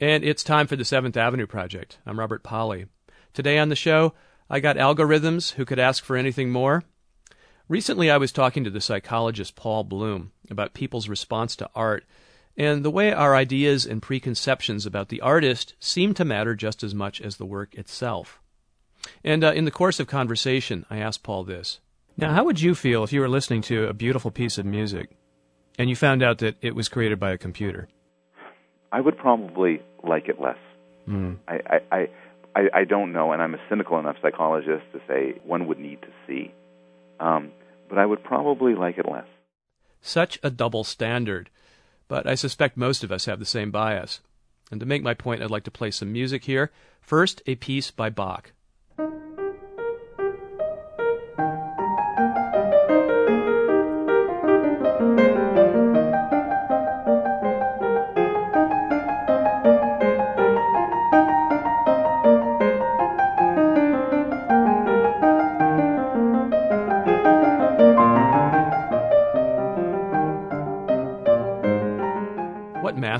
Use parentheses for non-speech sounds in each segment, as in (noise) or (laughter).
And it's time for the Seventh Avenue Project. I'm Robert Pollie. Today on the show, I got algorithms who could ask for anything more. Recently, I was talking to the psychologist Paul Bloom about people's response to art and the way our ideas and preconceptions about the artist seem to matter just as much as the work itself. And uh, in the course of conversation, I asked Paul this Now, how would you feel if you were listening to a beautiful piece of music and you found out that it was created by a computer? I would probably like it less. Mm. I, I, I, I don't know, and I'm a cynical enough psychologist to say one would need to see. Um, but I would probably like it less. Such a double standard. But I suspect most of us have the same bias. And to make my point, I'd like to play some music here. First, a piece by Bach.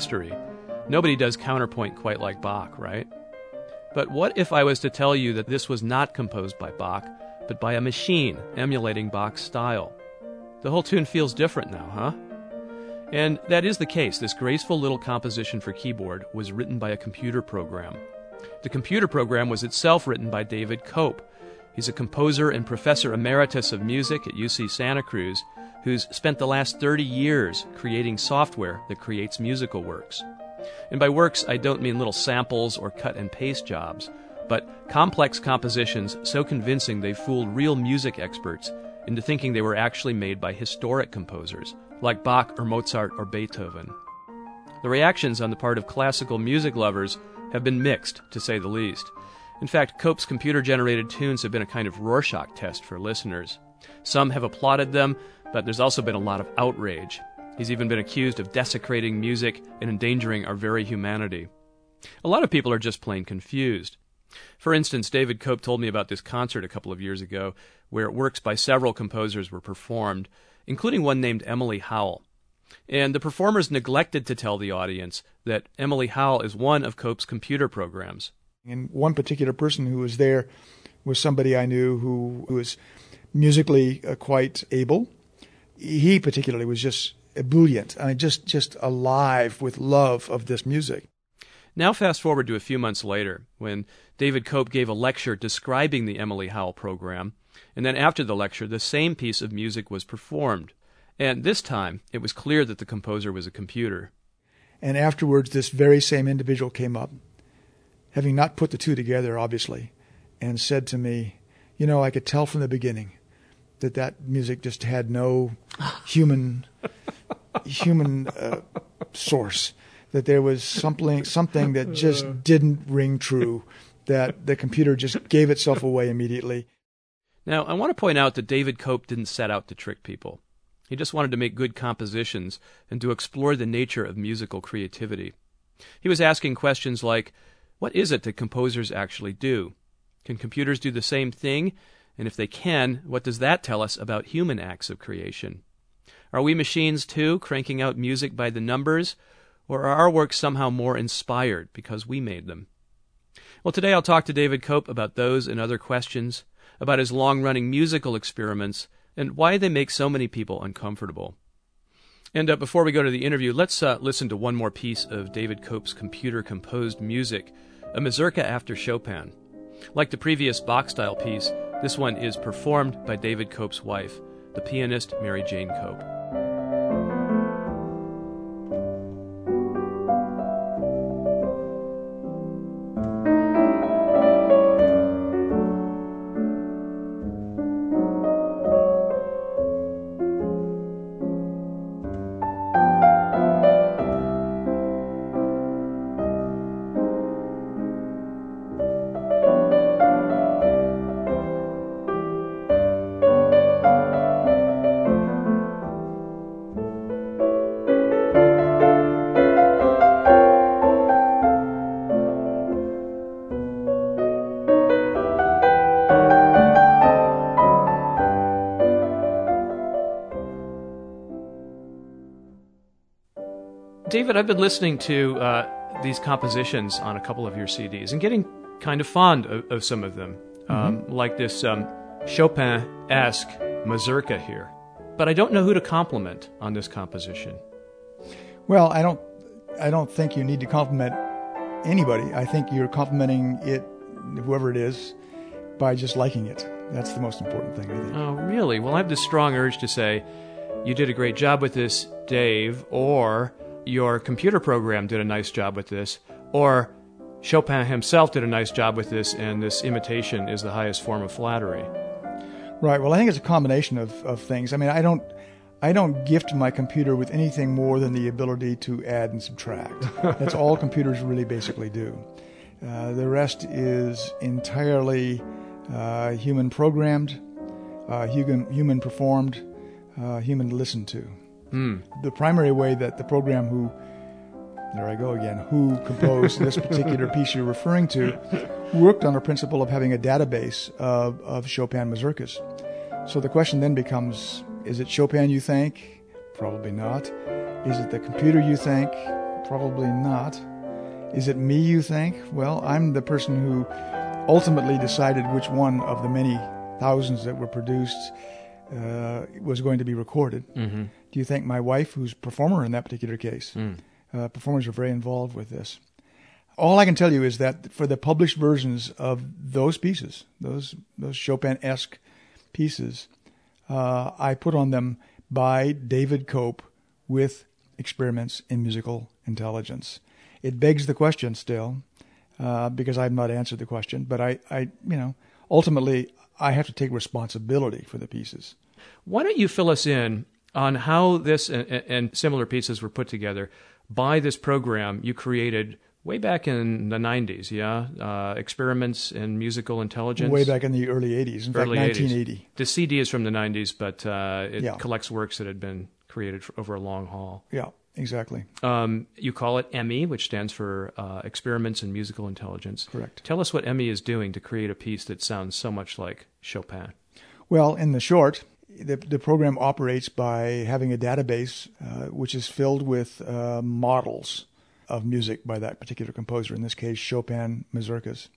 Mastery. Nobody does counterpoint quite like Bach, right? But what if I was to tell you that this was not composed by Bach, but by a machine emulating Bach's style? The whole tune feels different now, huh? And that is the case. This graceful little composition for keyboard was written by a computer program. The computer program was itself written by David Cope. He's a composer and professor emeritus of music at UC Santa Cruz who's spent the last 30 years creating software that creates musical works. And by works, I don't mean little samples or cut and paste jobs, but complex compositions so convincing they fooled real music experts into thinking they were actually made by historic composers, like Bach or Mozart or Beethoven. The reactions on the part of classical music lovers have been mixed, to say the least. In fact, Cope's computer generated tunes have been a kind of Rorschach test for listeners. Some have applauded them, but there's also been a lot of outrage. He's even been accused of desecrating music and endangering our very humanity. A lot of people are just plain confused. For instance, David Cope told me about this concert a couple of years ago where works by several composers were performed, including one named Emily Howell. And the performers neglected to tell the audience that Emily Howell is one of Cope's computer programs. And one particular person who was there was somebody I knew who, who was musically uh, quite able he particularly was just ebullient. I mean, just just alive with love of this music. Now, fast forward to a few months later, when David Cope gave a lecture describing the Emily Howell program, and then after the lecture, the same piece of music was performed. And this time, it was clear that the composer was a computer. And afterwards, this very same individual came up, having not put the two together, obviously, and said to me, You know, I could tell from the beginning that that music just had no human human uh, source. That there was something something that just didn't ring true. That the computer just gave itself away immediately. Now, I want to point out that David Cope didn't set out to trick people. He just wanted to make good compositions and to explore the nature of musical creativity. He was asking questions like, what is it that composers actually do? Can computers do the same thing? And if they can, what does that tell us about human acts of creation? Are we machines too, cranking out music by the numbers? Or are our works somehow more inspired because we made them? Well, today I'll talk to David Cope about those and other questions, about his long running musical experiments, and why they make so many people uncomfortable. And uh, before we go to the interview, let's uh, listen to one more piece of David Cope's computer composed music, a mazurka after Chopin. Like the previous Bach style piece, this one is performed by David Cope's wife, the pianist Mary Jane Cope. David, I've been listening to uh, these compositions on a couple of your CDs and getting kind of fond of, of some of them, um, like this um, Chopin esque mazurka here. But I don't know who to compliment on this composition. Well, I don't. I don't think you need to compliment anybody. I think you're complimenting it, whoever it is, by just liking it. That's the most important thing. I think. Oh, really? Well, I have this strong urge to say, you did a great job with this, Dave, or your computer program did a nice job with this, or Chopin himself did a nice job with this, and this imitation is the highest form of flattery. Right. Well, I think it's a combination of, of things. I mean, I don't. I don't gift my computer with anything more than the ability to add and subtract. (laughs) That's all computers really basically do. Uh, the rest is entirely uh, human programmed, uh, human, human performed, uh, human listened to. The primary way that the program who, there I go again, who composed this particular (laughs) piece you're referring to, worked on a principle of having a database of, of Chopin mazurkas. So the question then becomes is it Chopin you think? Probably not. Is it the computer you think? Probably not. Is it me you think? Well, I'm the person who ultimately decided which one of the many thousands that were produced uh, was going to be recorded. Mm-hmm. Do you think my wife, who's performer in that particular case, Mm. uh, performers are very involved with this. All I can tell you is that for the published versions of those pieces, those those Chopin-esque pieces, uh, I put on them by David Cope with experiments in musical intelligence. It begs the question still, uh, because I've not answered the question, but I, I, you know, ultimately I have to take responsibility for the pieces. Why don't you fill us in on how this and, and similar pieces were put together by this program you created way back in the 90s, yeah? Uh, experiments in musical intelligence. Way back in the early 80s, in Early fact, 80s. 1980. The CD is from the 90s, but uh, it Yeah. collects works that had been created for, over a long haul. Yeah, exactly. Um, you call it Emmy, which stands for uh, Experiments in Musical Intelligence. Correct. Tell us what Emmy is doing to create a piece that sounds so much like Chopin. Well, in the short, the, the program operates by having a database uh, which is filled with uh, models of music by that particular composer, in this case, Chopin mazurkas.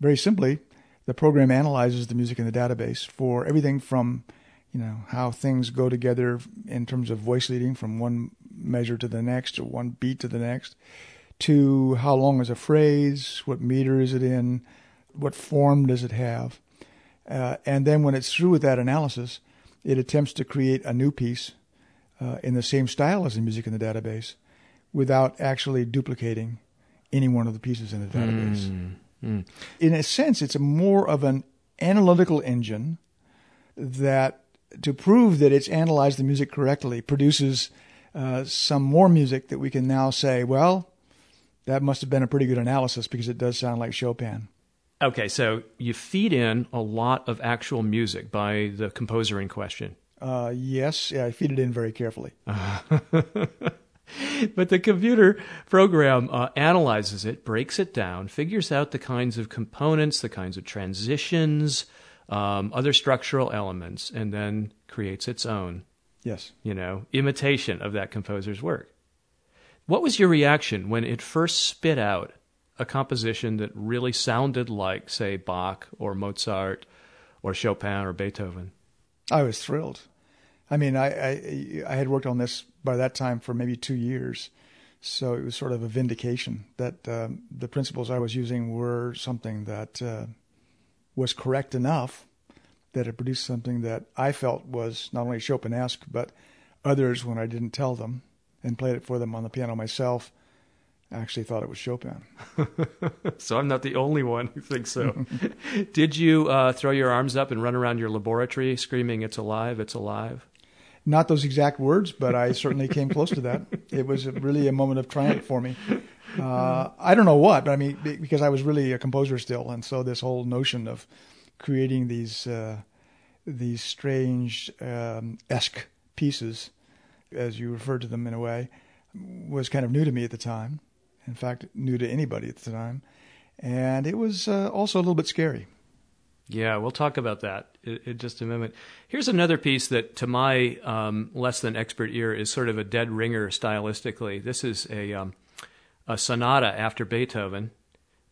Very simply, the program analyzes the music in the database for everything from, you know, how things go together in terms of voice leading from one measure to the next or one beat to the next, to how long is a phrase, what meter is it in, what form does it have. Uh, and then when it's through with that analysis, it attempts to create a new piece uh, in the same style as the music in the database without actually duplicating any one of the pieces in the database. In a sense, it's a more of an analytical engine that, to prove that it's analyzed the music correctly, produces uh, some more music that we can now say, well, that must have been a pretty good analysis because it does sound like Chopin. Okay, so you feed in a lot of actual music by the composer in question. Uh, yes, yeah, I feed it in very carefully. (laughs) But the computer program uh, analyzes it, breaks it down, figures out the kinds of components, the kinds of transitions, um, other structural elements, and then creates its own, Yes. you know, imitation of that composer's work. What was your reaction when it first spit out a composition that really sounded like, say, Bach or Mozart or Chopin or Beethoven? I was thrilled. I mean, I, I I had worked on this by that time for maybe two years, so it was sort of a vindication that um, the principles I was using were something that uh, was correct enough that it produced something that I felt was not only Chopin-esque, but others, when I didn't tell them and played it for them on the piano myself, actually thought it was Chopin. (laughs) So I'm not the only one who thinks so. (laughs) Did you uh, throw your arms up and run around your laboratory screaming, It's alive, it's alive? Not those exact words, but I certainly came close to that. It was really a moment of triumph for me. Uh, I don't know what, but I mean, because I was really a composer still, and so this whole notion of creating these uh, these strange um, esque pieces, as you referred to them in a way, was kind of new to me at the time. In fact, new to anybody at the time, and it was uh, also a little bit scary. Yeah, we'll talk about that in, just a moment. Here's another piece that, to my um, less than expert ear, is sort of a dead ringer stylistically. This is a um, a sonata after Beethoven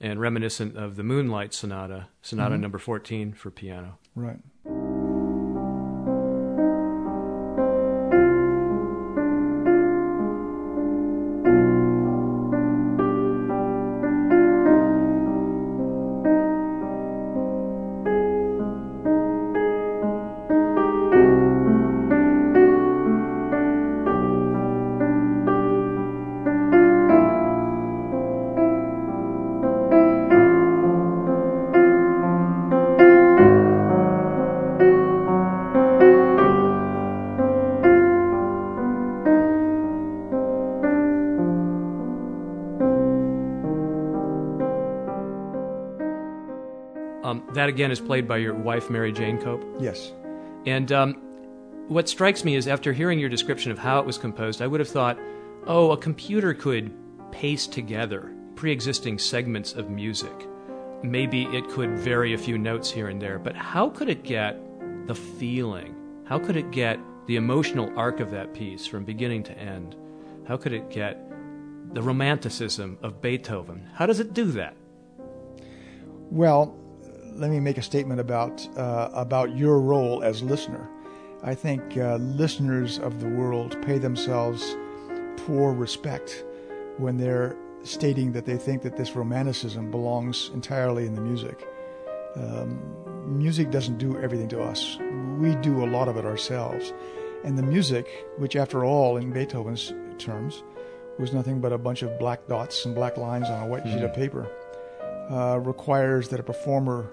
and reminiscent of the Moonlight Sonata, Sonata mm-hmm. number 14 for piano. Right. That again is played by your wife, Mary Jane Cope? Yes. And um, what strikes me is after hearing your description of how it was composed, I would have thought, oh, a computer could paste together pre existing segments of music. Maybe it could vary a few notes here and there, but how could it get the feeling? How could it get the emotional arc of that piece from beginning to end? How could it get the romanticism of Beethoven? How does it do that? Well, let me make a statement about uh, about your role as listener. I think uh, listeners of the world pay themselves poor respect when they're stating that they think that this romanticism belongs entirely in the music. Um, music doesn't do everything to us. We do a lot of it ourselves. And the music, which after all, in Beethoven's terms, was nothing but a bunch of black dots and black lines on a white mm-hmm. sheet of hmm. paper, uh, requires that a performer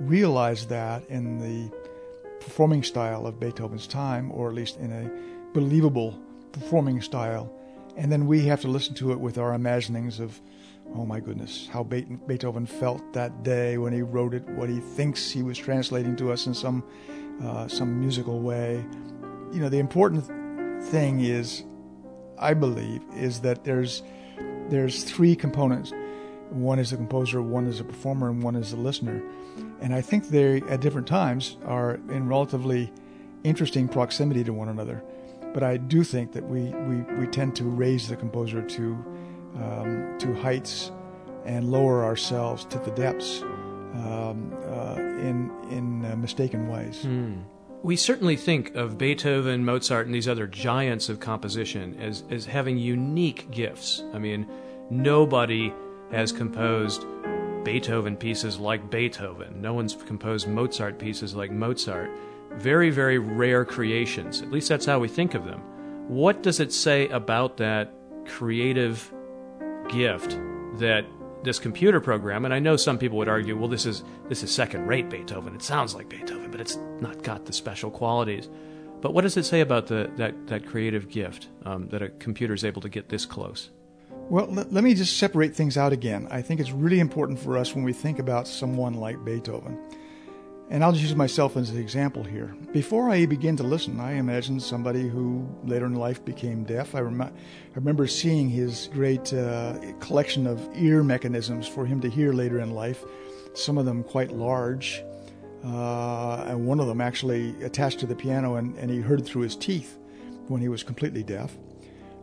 realized that in the performing style of Beethoven's time, or at least in a believable performing style. And then we have to listen to it with our imaginings of, oh my goodness, how Beethoven felt that day when he wrote it, what he thinks he was translating to us in some uh, some musical way. You know, the important thing is, I believe, is that there's there's three components. One is the composer, one is a performer, and one is the listener. And I think they, at different times, are in relatively interesting proximity to one another. But I do think that we, we, we tend to raise the composer to, um, to heights and lower ourselves to the depths um, uh, in, in uh, mistaken ways. Hmm. We certainly think of Beethoven, Mozart, and these other giants of composition as, as having unique gifts. I mean, nobody has composed Beethoven pieces like Beethoven. No one's composed Mozart pieces like Mozart. Very, very rare creations. At least that's how we think of them. What does it say about that creative gift that this computer program and I know some people would argue well this is this is second rate Beethoven it sounds like Beethoven but it's not got the special qualities but what does it say about the that that creative gift um, that a computer is able to get this close well, let, let me just separate things out again. I think it's really important for us when we think about someone like Beethoven. And I'll just use myself as an example here. Before I begin to listen, I imagined somebody who later in life became deaf. I, rem- I remember seeing his great uh, collection of ear mechanisms for him to hear later in life, some of them quite large, uh, and one of them actually attached to the piano, and, and he heard through his teeth when he was completely deaf.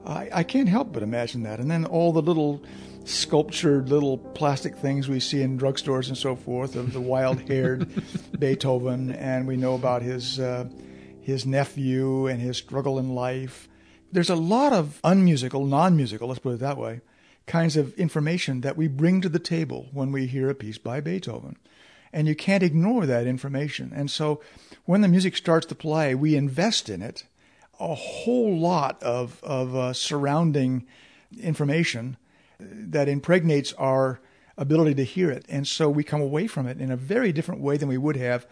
I, I can't help but imagine that. And then all the little sculptured little plastic things we see in drugstores and so forth of the wild-haired (laughs) Beethoven, and we know about his uh, his nephew and his struggle in life. There's a lot of unmusical, non-musical, let's put it that way, kinds of information that we bring to the table when we hear a piece by Beethoven. And you can't ignore that information. And so when the music starts to play, we invest in it a whole lot of, of uh, surrounding information that impregnates our ability to hear it. And so we come away from it in a very different way than we would have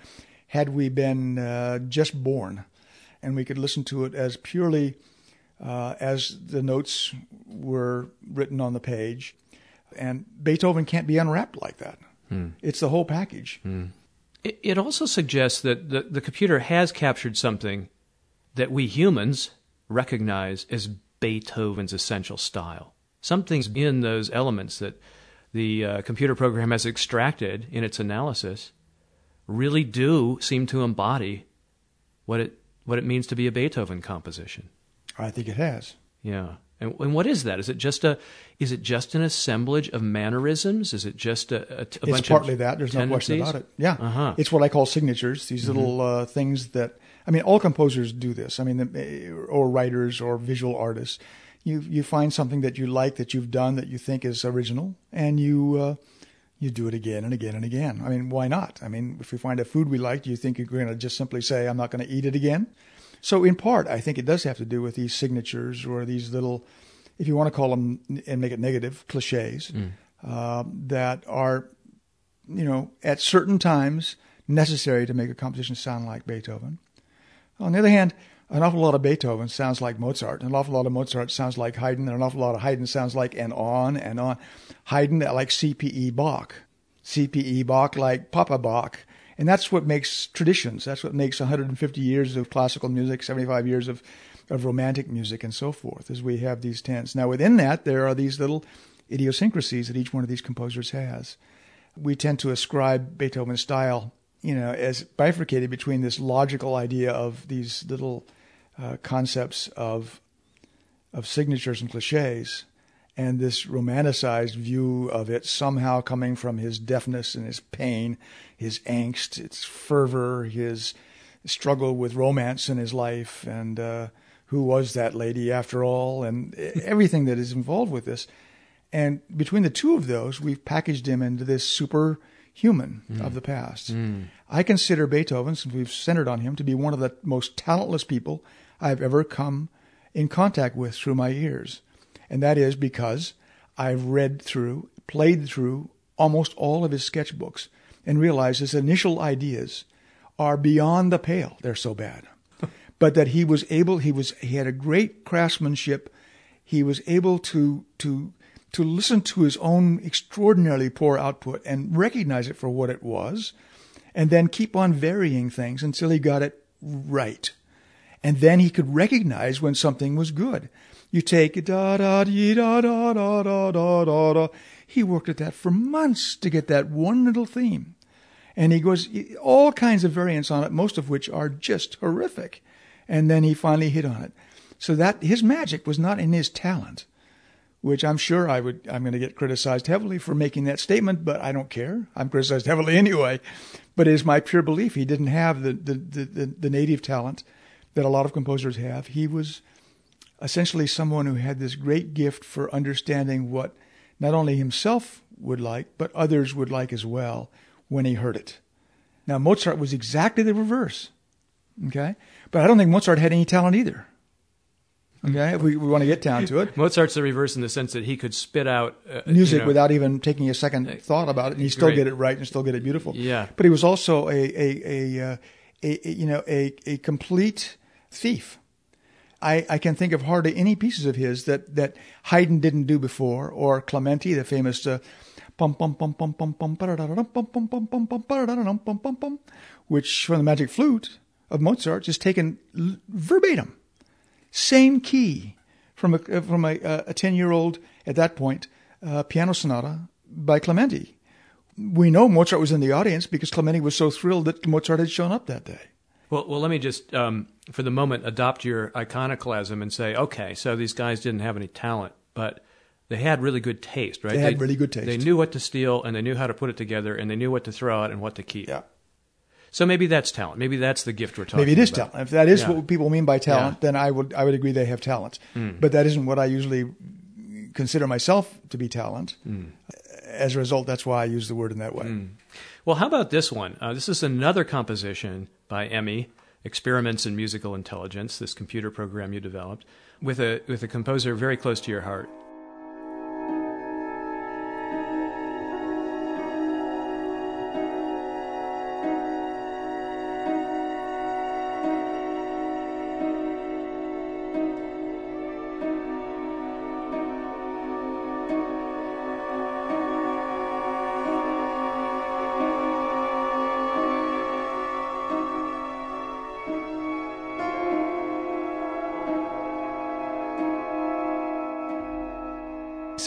had we been uh, just born. And we could listen to it as purely uh, as the notes were written on the page. And Beethoven can't be unwrapped like that. Hmm. It's the whole package. Hmm. It, it also suggests that the, the computer has captured something that we humans recognize as Beethoven's essential style. Something's in those elements that the uh, computer program has extracted in its analysis really do seem to embody what it what it means to be a Beethoven composition. I think it has. Yeah. And, and what is that? Is it just a is it just an assemblage of mannerisms? Is it just a, a, a it's bunch partly of that. There's no question about it. Yeah, Uh-huh. it's what I call signatures. These little uh, things that I mean, all composers do this. I mean, or writers or visual artists. You you find something that you like that you've done that you think is original, and you. Uh, you do it again and again and again. I mean, why not? I mean, if you find a food we like, do you think you're going to just simply say, I'm not going to eat it again? So, in part, I think it does have to do with these signatures or these little, if you want to call them and make it negative, cliches uh, that are, you know, at certain times necessary to make a composition sound like Beethoven. On the other hand, an awful lot of Beethoven sounds like Mozart. An awful lot of Mozart sounds like Haydn, and an awful lot of Haydn sounds like and on and on. Haydn uh, like C.P.E. Bach, C.P.E. Bach like Papa Bach. And that's what makes traditions. That's what makes 150 years of classical music, 75 years of, of romantic music, and so forth, as we have these tenets. Now, within that, there are these little idiosyncrasies that each one of these composers has. We tend to ascribe Beethoven's style, you know, as bifurcated between this logical idea of these little uh, concepts of of signatures and cliches, and this romanticized view of it somehow coming from his deafness and his pain, his angst, its fervor, his struggle with romance in his life, and uh, who was that lady after all, and (laughs) everything that is involved with this. And between the two of those, we've packaged him into this superhuman of the past. I consider Beethoven, since we've centered on him, to be one of the most talentless people I've ever come in contact with through my ears. And that is because I've read through, played through almost all of his sketchbooks and realized his initial ideas are beyond the pale. They're so bad. (laughs) but that he was able, he was, he had a great craftsmanship. He was able to, to, to listen to his own extraordinarily poor output and recognize it for what it was and then keep on varying things until he got it right. And then he could recognize when something was good. You take da da dee da da da da da da da. He worked at that for months to get that one little theme. And he goes all kinds of variants on it, most of which are just horrific. And then he finally hit on it. So that his magic was not in his talent, which I'm sure I would I'm going to get criticized heavily for making that statement, but I don't care. I'm criticized heavily anyway. But it is my pure belief he didn't have the the, the, the, native talent that a lot of composers have. He was essentially someone who had this great gift for understanding what not only himself would like, but others would like as well when he heard it. Now, Mozart was exactly the reverse. Okay? But I don't think Mozart had any talent either. Okay? If we, we want to get down to it. Mozart's the reverse in the sense that he could spit out uh, Music you know, without even taking a second thought about it, and he still Great. get it right and still get it beautiful. Yeah. But he was also a, a, a, uh, a, a you know, a, a complete thief. I, I can think of hardly any pieces of his that, that Haydn didn't do before, or Clementi, the famous uh, which from the Magic Flute of Mozart is taken l- verbatim, same key from a uh, from a a ten year old at that point uh, piano sonata by Clementi. We know Mozart was in the audience because Clementi was so thrilled that Mozart had shown up that day. Well, well, let me just, um, for the moment, adopt your iconoclasm and say, okay, so these guys didn't have any talent, but they had really good taste, right? They had really good taste. They knew what to steal, and they knew how to put it together, and they knew what to throw out and what to keep. Yeah. So maybe that's talent. Maybe that's the gift we're talking. About. Maybe it is about. talent. If that is Yeah. what people mean by talent, Yeah. then I would I would agree they have talent. Hmm. But that isn't what I usually consider myself to be talent. Hmm. As a result, that's why I use the word in that way. Hmm. Well, how about this one? Uh, this is another composition by Emmy, Experiments in Musical Intelligence, this computer program you developed, with a with a composer very close to your heart.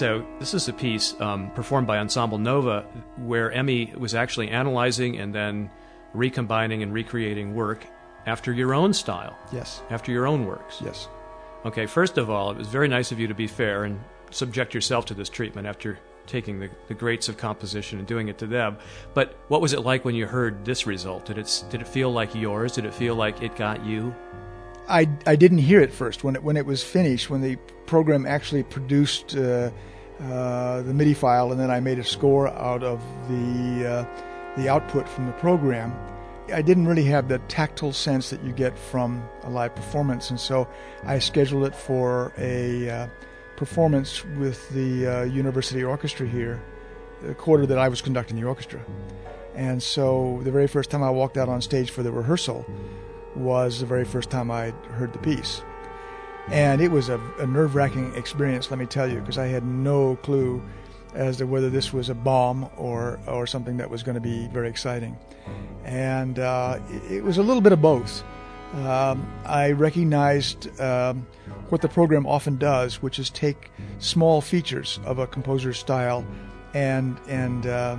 So this is a piece um, performed by Ensemble Nova, where Emmy was actually analyzing and then recombining and recreating work after your own style, Yes. after your own works. Yes. Okay, first of all, it was very nice of you to be fair and subject yourself to this treatment after taking the, the greats of composition and doing it to them. But what was it like when you heard this result? Did it did it feel like yours? Did it feel like it got you? I, I didn't hear it first when it when it was finished when the program actually produced uh, uh, the MIDI file and then I made a score out of the uh, the output from the program. I didn't really have the tactile sense that you get from a live performance, and so I scheduled it for a uh, performance with the uh, University Orchestra here, the quarter that I was conducting the orchestra. And so the very first time I walked out on stage for the rehearsal was the very first time I heard the piece. And it was a, a nerve wracking experience, let me tell you, because I had no clue as to whether this was a bomb or, or something that was going to be very exciting. And uh, it, was a little bit of both. Um, I recognized um, what the program often does, which is take small features of a composer's style and and uh,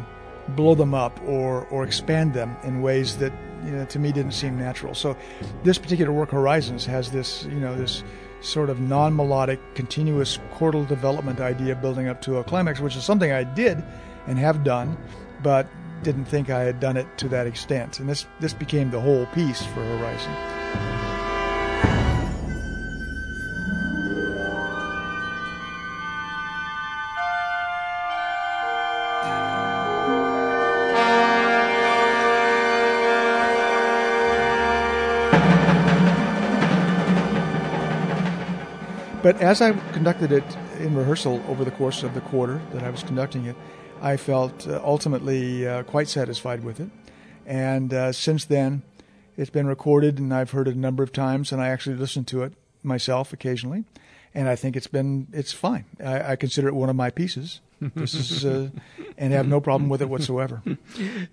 blow them up or or expand them in ways that you know, to me didn't seem natural. So this particular work, Horizons, has this you know this sort of non-melodic, continuous chordal development idea building up to a climax, which is something I did and have done, but didn't think I had done it to that extent. And this this became the whole piece for Horizon. But as I conducted it in rehearsal over the course of the quarter that I was conducting it, I felt uh, ultimately uh, quite satisfied with it. And uh, since then, it's been recorded and I've heard it a number of times, and I actually listen to it myself occasionally. And I think it's been it's fine. I, I consider it one of my pieces. This is, uh, and have no problem with it whatsoever.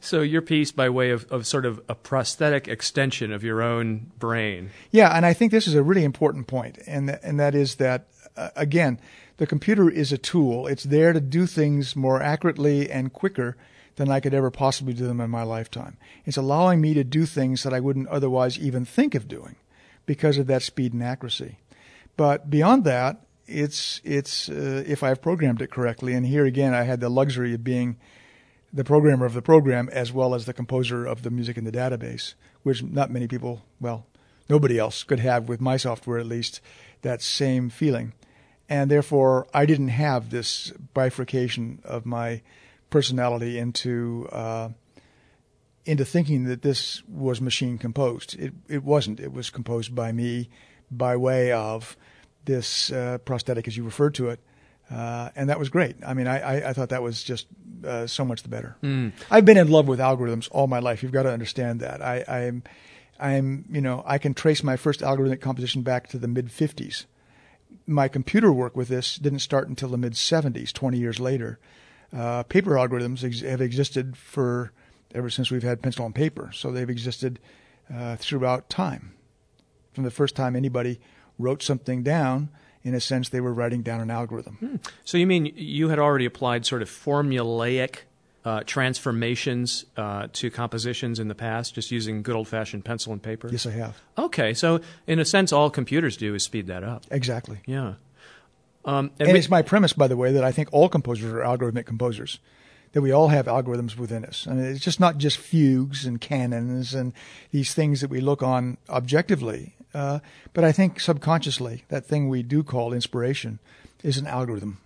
So your piece, by way of, of sort of a prosthetic extension of your own brain. Yeah, and I think this is a really important point, and th- and that is that uh, again, the computer is a tool. It's there to do things more accurately and quicker than I could ever possibly do them in my lifetime. It's allowing me to do things that I wouldn't otherwise even think of doing because of that speed and accuracy. But beyond that, it's it's uh, if I've programmed it correctly. And here again, I had the luxury of being the programmer of the program as well as the composer of the music in the database, which not many people, well, nobody else could have with my software at least that same feeling. And therefore, I didn't have this bifurcation of my personality into uh, into thinking that this was machine composed. It it wasn't. It was composed by me by way of this uh, prosthetic, as you referred to it, uh, and that was great. I mean, I, I, I thought that was just uh, so much the better. Mm. I've been in love with algorithms all my life. You've got to understand that. I, I'm, I'm, you know, I can trace my first algorithmic composition back to the mid '50s. My computer work with this didn't start until the mid '70s, 20 years later. Uh, paper algorithms ex- have existed for ever since we've had pencil and paper, so they've existed uh, throughout time. From the first time anybody wrote something down, in a sense, they were writing down an algorithm. Hmm. So you mean you had already applied sort of formulaic uh, transformations uh, to compositions in the past, just using good old-fashioned pencil and paper? Yes, I have. Okay, so in a sense, all computers do is speed that up. Exactly. Yeah. Um, and, it's my premise, by the way, that I think all composers are algorithmic composers. That we all have algorithms within us. I mean, it's just not just fugues and canons and these things that we look on objectively. Uh, but I think subconsciously, that thing we do call inspiration is an algorithm.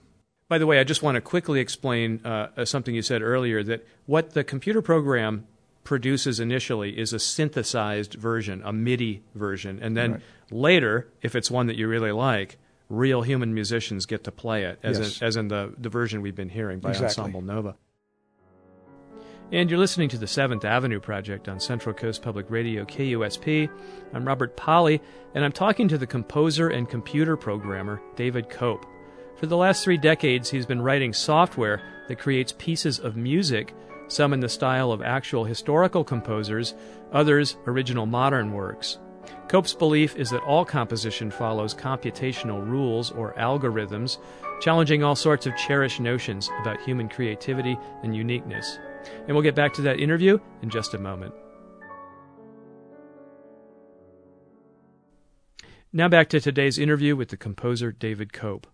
By the way, I just want to quickly explain uh, something you said earlier that what the computer program produces initially is a synthesized version, a MIDI version. And then Right. later, if it's one that you really like, real human musicians get to play it, as, Yes. in, as in the, the version we've been hearing by Exactly. Ensemble Nova. And you're listening to the Seventh Avenue Project on Central Coast Public Radio, KUSP. I'm Robert Pollie, and I'm talking to the composer and computer programmer, David Cope. For the last three decades, he's been writing software that creates pieces of music, some in the style of actual historical composers, others original modern works. Cope's belief is that all composition follows computational rules or algorithms, challenging all sorts of cherished notions about human creativity and uniqueness. And we'll get back to that interview in just a moment. Now back to today's interview with the composer David Cope.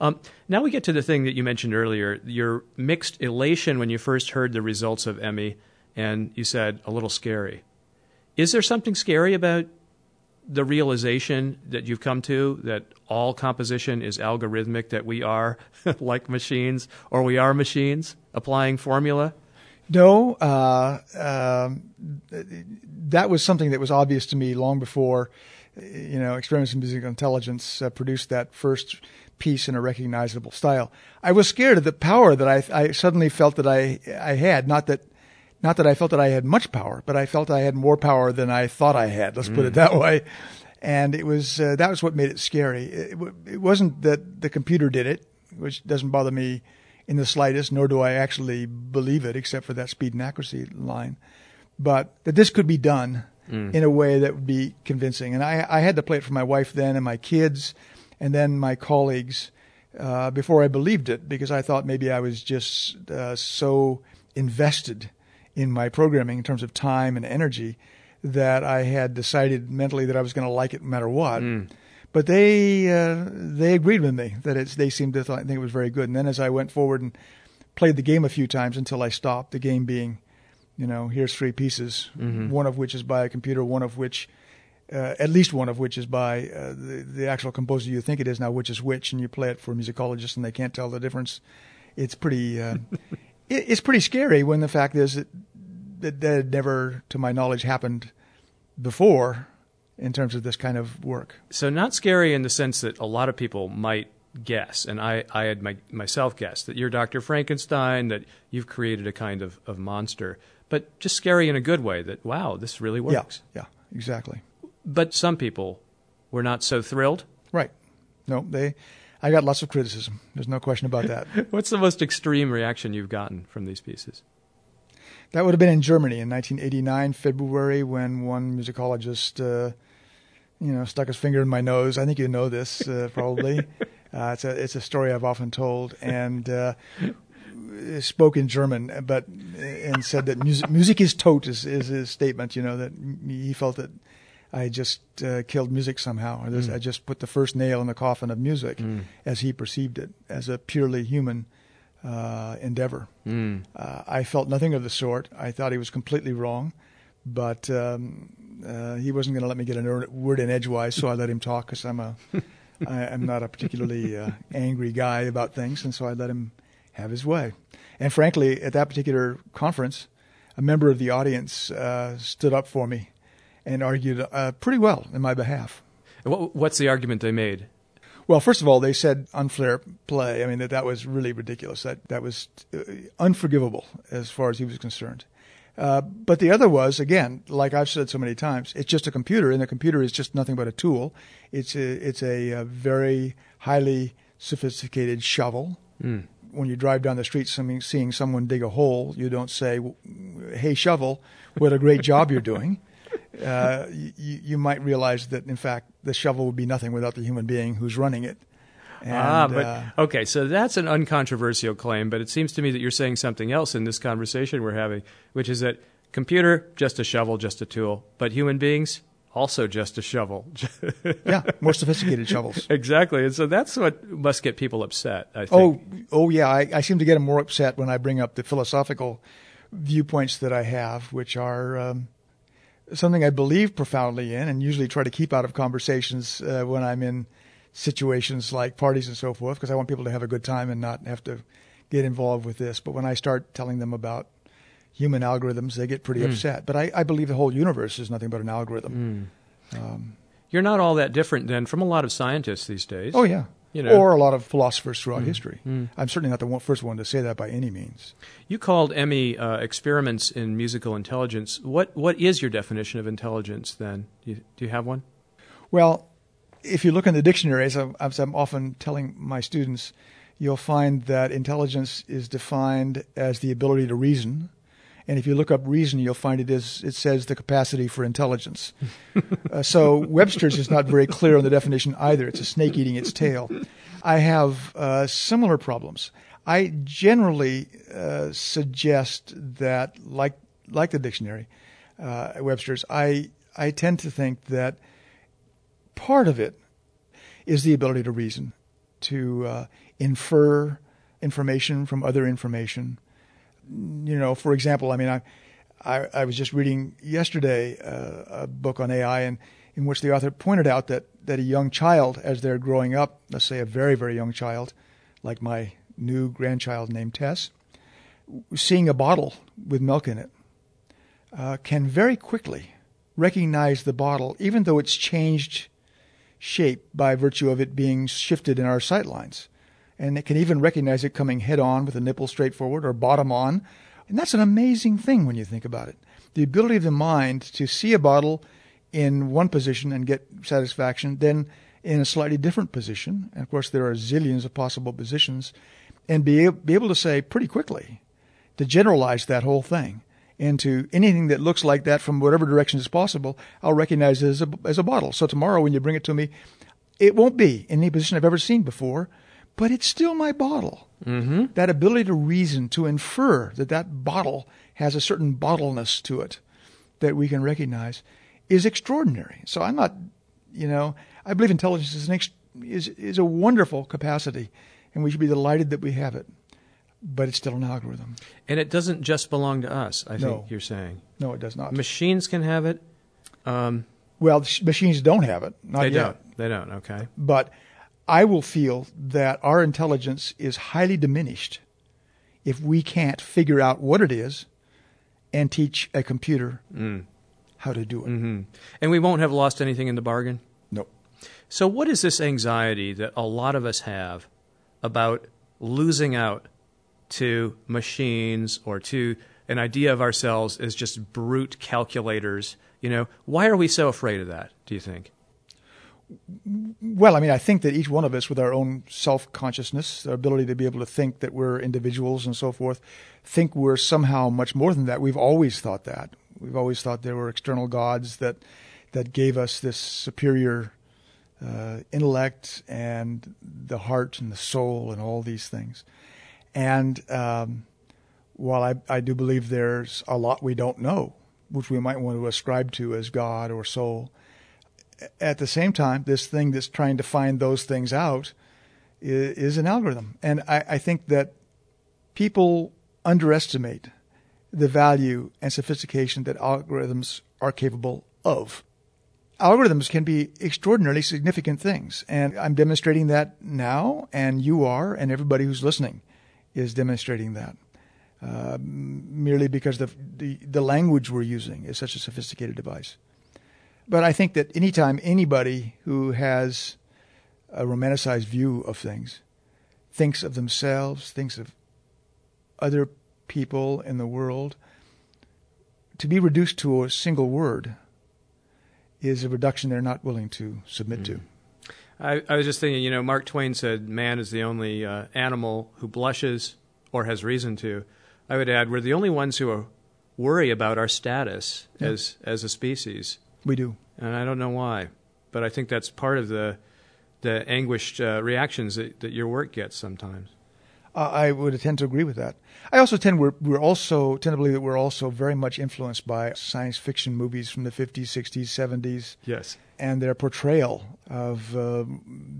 Um, now we get to the thing that you mentioned earlier your mixed elation when you first heard the results of Emmy, and you said a little scary. Is there something scary about the realization that you've come to that all composition is algorithmic, that we are (laughs) like machines, or we are machines applying formula? No, uh, um, that was something that was obvious to me long before, you know, Experiments in Musical Intelligence uh, produced that first piece in a recognizable style. I was scared of the power that I, I suddenly felt that I, I had. Not that, not that I felt that I had much power, but I felt I had more power than I thought I had. Let's mm. put it mm. that way. And it was uh, that was what made it scary. It, it wasn't that the computer did it, which doesn't bother me in the slightest, nor do I actually believe it, except for that speed and accuracy line. But that this could be done mm. in a way that would be convincing. And I, I had to play it for my wife then and my kids and then my colleagues uh, before I believed it because I thought maybe I was just uh, so invested in my programming in terms of time and energy that I had decided mentally that I was going to like it no matter what. Mm. But they uh, they agreed with me that it's they seemed to th- think it was very good. And then as I went forward and played the game a few times until I stopped, the game being, you know, here's three pieces, mm-hmm. one of which is by a computer, one of which uh, at least one of which is by uh, the, the actual composer you think it is now, which is which, and you play it for musicologists and they can't tell the difference. It's pretty, uh, (laughs) it, it's pretty scary when the fact is that, that that never, to my knowledge, happened before in terms of this kind of work. So not scary in the sense that a lot of people might guess, and I, I had my, myself guessed that you're Dr. Frankenstein, that you've created a kind of, of monster, but just scary in a good way that, wow, this really works. Yeah, yeah, exactly. But some people were not so thrilled. Right. No, they. I got lots of criticism. There's no question about that. (laughs) What's the most extreme reaction you've gotten from these pieces? That would have been in Germany in 1989, February, when one musicologist, uh, you know, stuck his finger in my nose. I think you know this uh, (laughs) probably. uh, it's a it's a story I've often told, and uh, spoke in German, but and said that music, music is tot is, is his statement. You know that he felt that I just uh, killed music somehow. Mm. I just put the first nail in the coffin of music mm. as he perceived it, as a purely human uh, endeavor. Mm. Uh, I felt nothing of the sort. I thought he was completely wrong, but um, uh, he wasn't going to let me get a word in edgewise, so I let him talk because I'm a (laughs) I, I'm not a particularly uh, angry guy about things, and so I let him have his way. And frankly, at that particular conference, a member of the audience uh, stood up for me and argued uh, pretty well in my behalf. What's the argument they made? Well, first of all, they said unfair play. I mean that that was really ridiculous. That that was uh, unforgivable as far as he was concerned. Uh, but the other was again, like I've said so many times, it's just a computer, and the computer is just nothing but a tool. It's a it's a, a very highly sophisticated shovel. Mm. When you drive down the street, seeing someone dig a hole, you don't say, "Hey, shovel, what a great job you're doing." uh, you, you might realize that in fact the shovel would be nothing without the human being who's running it. And, ah, but uh, okay, so that's an uncontroversial claim, but it seems to me that you're saying something else in this conversation we're having, which is that computer just a shovel, just a tool, but human beings also just a shovel. (laughs) yeah, more sophisticated shovels. Exactly, and so that's what must get people upset. I think. Oh, oh yeah, I, I seem to get them more upset when I bring up the philosophical viewpoints that I have, which are. Um, something I believe profoundly in, and usually try to keep out of conversations uh, when I'm in situations like parties and so forth, because I want people to have a good time and not have to get involved with this. But when I start telling them about human algorithms, they get pretty mm. upset. But I, I, believe the whole universe is nothing but an algorithm. Mm. Um, You're not all that different then from a lot of scientists these days. Oh yeah, you know, or a lot of philosophers throughout mm. history. Mm. I'm certainly not the one, first one to say that by any means. You called Emmy uh, experiments in musical intelligence. What what is your definition of intelligence then? Do you, do you have one? Well, if you look in the dictionaries, I'm, as I'm often telling my students, you'll find that intelligence is defined as the ability to reason and if you look up reason, you'll find it is it says the capacity for intelligence. (laughs) uh, so Webster's is not very clear on the definition either. It's a snake eating its tail. I have uh, similar problems. I generally uh, suggest that, like like the dictionary, uh, Webster's, I I tend to think that part of it is the ability to reason, to uh, infer information from other information. You know, for example, I mean, I I, I was just reading yesterday uh, a book on AI, and in which the author pointed out that that a young child, as they're growing up, let's say a very very young child, like my new grandchild named Tess, seeing a bottle with milk in it, uh, can very quickly recognize the bottle, even though it's changed shape by virtue of it being shifted in our sight lines. And it can even recognize it coming head on with the nipple straight forward or bottom on. And that's an amazing thing when you think about it. The ability of the mind to see a bottle in one position and get satisfaction, then in a slightly different position. And of course, there are zillions of possible positions. And be, be able to say pretty quickly, to generalize that whole thing into anything that looks like that from whatever direction is possible, I'll recognize it as a, as a bottle. So tomorrow when you bring it to me, it won't be in any position I've ever seen before, but it's still my bottle. Mm-hmm. That ability to reason, to infer that that bottle has a certain bottleness to it that we can recognize is extraordinary. So I'm not, you know, I believe intelligence is, an ex- is, is a wonderful capacity, and we should be delighted that we have it but it's still an algorithm. And it doesn't just belong to us, I No. think you're saying. No, it does not. Machines can have it. Um, well, sh- machines don't have it. Not they yet. don't. They don't, okay. But I will feel that our intelligence is highly diminished if we can't figure out what it is and teach a computer Mm. how to do it. hmm And we won't have lost anything in the bargain? No. So, what is this anxiety that a lot of us have about losing out to machines or to an idea of ourselves as just brute calculators? You know, why are we so afraid of that, do you think? Well, I mean, I think that each one of us, with our own self consciousness, our ability to be able to think that we're individuals and so forth, think we're somehow much more than that. We've always thought that. We've always thought there were external gods that that gave us this superior uh, intellect and the heart and the soul and all these things. And um, while I, I do believe there's a lot we don't know, which we might want to ascribe to as God or soul, at the same time, this thing that's trying to find those things out is, is an algorithm. And I, I think that people underestimate the value and sophistication that algorithms are capable of. Algorithms can be extraordinarily significant things, and I'm demonstrating that now, and you are, and everybody who's listening is demonstrating that. Uh, merely because the, the the language we're using is such a sophisticated device. But I think that anytime anybody who has a romanticized view of things thinks of themselves, thinks of other people in the world, to be reduced to a single word is a reduction they're not willing to submit to. I, I was just thinking, you know, Mark Twain said man is the only uh, animal who blushes or has reason to. I would add, we're the only ones who are, worry about our status Yeah. as as a species, We do. and I don't know why, but I think that's part of the the anguished uh, reactions that, that your work gets sometimes. Uh, I would tend to agree with that. I also tend we're, we're also tend to believe that we're also very much influenced by science fiction movies from the 50s, 60s, 70s, Yes. and their portrayal of uh,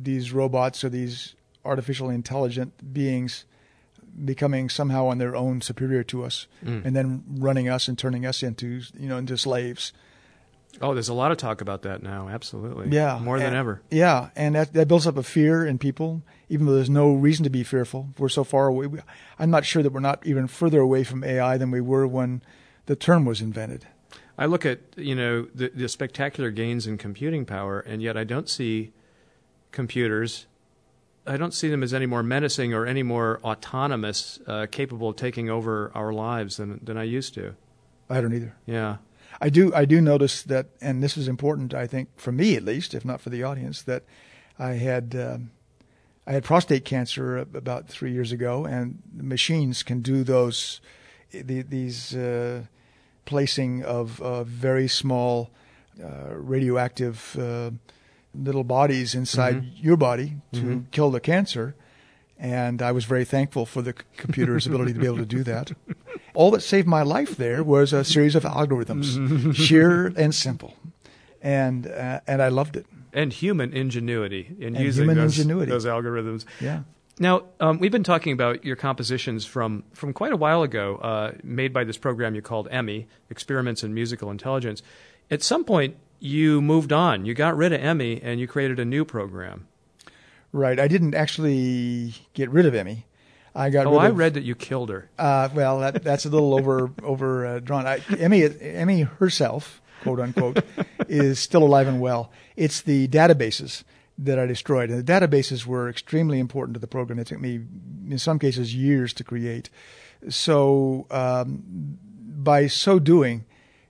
these robots or these artificial intelligent beings becoming somehow on their own superior to us, Mm. and then running us and turning us into you know into slaves. Oh, there's a lot of talk about that now. Absolutely. Yeah, More than and- ever. Yeah, and that, that builds up a fear in people, even though there's no reason to be fearful. We're so far away. We, I'm not sure that we're not even further away from AI than we were when the term was invented. I look at you know the, the spectacular gains in computing power, and yet I don't see computers. I don't see them as any more menacing or any more autonomous, uh, capable of taking over our lives than than I used to. I don't either. Yeah. I do. I do notice that, and this is important. I think for me at least, if not for the audience, that I had um, I had prostate cancer about three years ago, and machines can do those the, these uh, placing of uh, very small uh, radioactive uh, little bodies inside Mhm. your body to Mhm. kill the cancer. And I was very thankful for the computer's ability to be able to do that. All that saved my life there was a series of algorithms, (laughs) sheer and simple, and uh, and I loved it. and human ingenuity in And using those, ingenuity. those algorithms. Yeah. Now, um, we've been talking about your compositions from, from quite a while ago, uh, made by this program you called Emmy, Experiments in Musical Intelligence. At some point, you moved on. You got rid of Emmy and you created a new program. Right. I didn't actually get rid of Emmy. I got Oh, I of, read that you killed her. Uh, well, that, that's a little (laughs) over over uh, drawn. I, Emmy Emmy herself, quote unquote, is still alive and well. It's the databases that I destroyed, and the databases were extremely important to the program. It took me, in some cases, years to create. So, um, by so doing,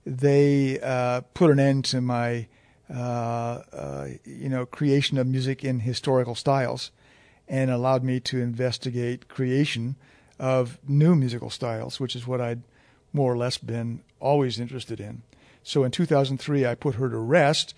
they uh, put an end to my, you know, creation of music in historical styles and allowed me to investigate creation of new musical styles, which is what I'd more or less been always interested in. So in 2003, I put her to rest,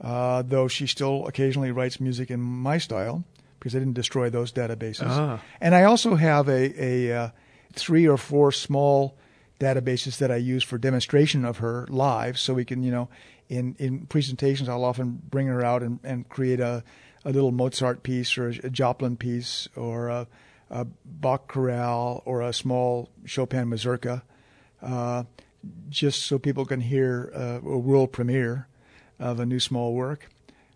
uh, though she still occasionally writes music in my style because I didn't destroy those databases. Ah. And I also have a, a uh, three or four small databases that I use for demonstration of her live, so we can, you know, in in presentations, I'll often bring her out and, and create a a little Mozart piece or a Joplin piece or a, a Bach chorale or a small Chopin mazurka, uh, just so people can hear uh, a world premiere of a new small work.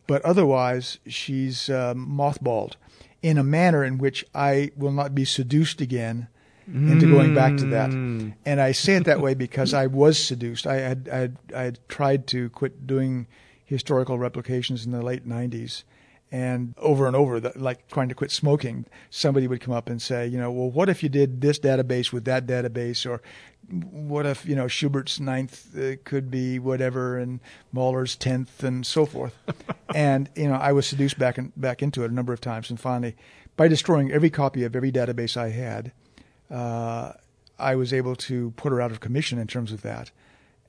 But otherwise, she's um, mothballed in a manner in which I will not be seduced again into going back to that. Mm. And I say it that way because I was seduced. I had, I had, I had tried to quit doing historical replications in the late 90s. And over and over, like trying to quit smoking, somebody would come up and say, you know, well, what if you did this database with that database? Or what if, you know, Schubert's ninth uh, could be whatever and Mahler's tenth and so forth? (laughs) and, you know, I was seduced back, in, back into it a number of times. And finally, by destroying every copy of every database I had, uh, I was able to put her out of commission in terms of that,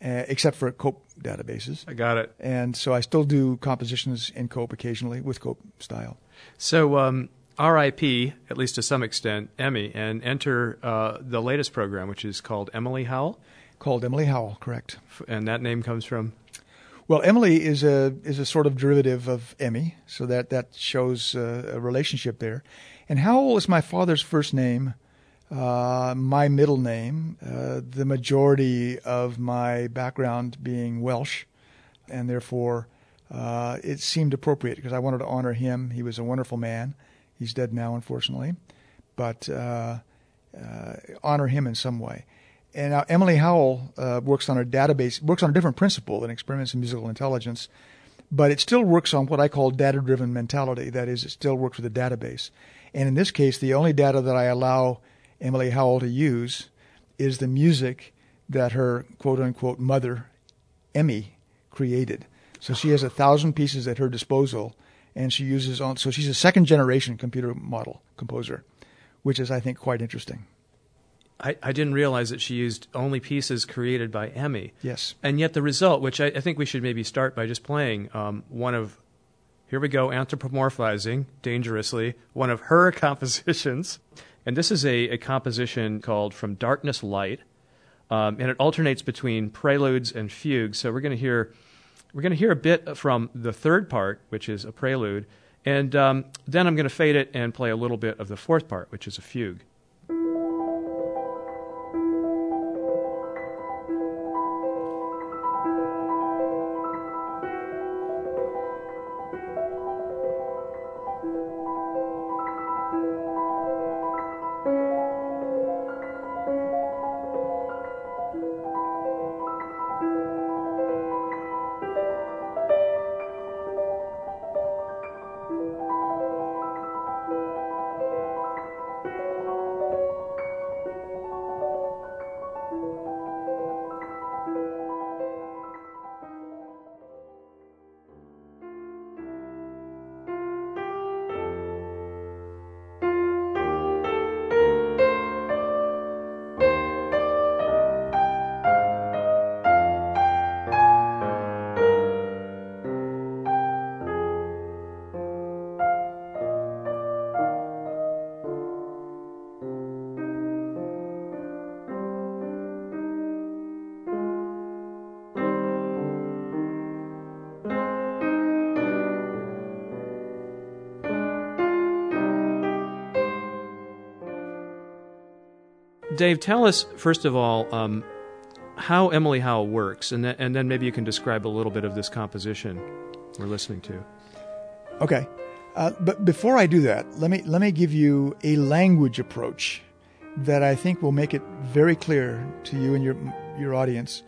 uh, except for COPE databases. I got it. And so I still do compositions in COPE occasionally with COPE style. So, um, RIP, at least to some extent, Emmy, and enter uh, the latest program, which is called Emily Howell. Called Emily Howell, correct? And that name comes from. Well, Emily is a is a sort of derivative of Emmy, so that that shows uh, a relationship there. And Howell is my father's first name, uh, my middle name. Uh, the majority of my background being Welsh, and therefore uh, it seemed appropriate because I wanted to honor him. He was a wonderful man. He's dead now, unfortunately, but uh, uh, honor him in some way. And now Emily Howell works on a database, works on a different principle than experiments in musical intelligence, but it still works on what I call data-driven mentality. That is, it still works with a database. And in this case, the only data that I allow Emily Howell to use is the music that her quote-unquote mother, Emmy, created. So she has a thousand pieces at her disposal, and she uses on. So she's a second-generation computer model composer, which is, I think, quite interesting. I, I didn't realize that she used only pieces created by Emmy. Yes. And yet the result, which I, I think we should maybe start by just playing um, one of, here we go, anthropomorphizing dangerously, one of her (laughs) compositions. And this is a, a composition called From Darkness Light. Um, and it alternates between preludes and fugues. So we're going to hear we're going to hear a bit from the third part, which is a prelude, and um, then I'm going to fade it and play a little bit of the fourth part, which is a fugue. Dave, tell us first of all um, how Emily Howell works, and then, and then maybe you can describe a little bit of this composition we're listening to. Okay, uh, but before I do that, let me let me give you a language approach that I think will make it very clear to you and your your audience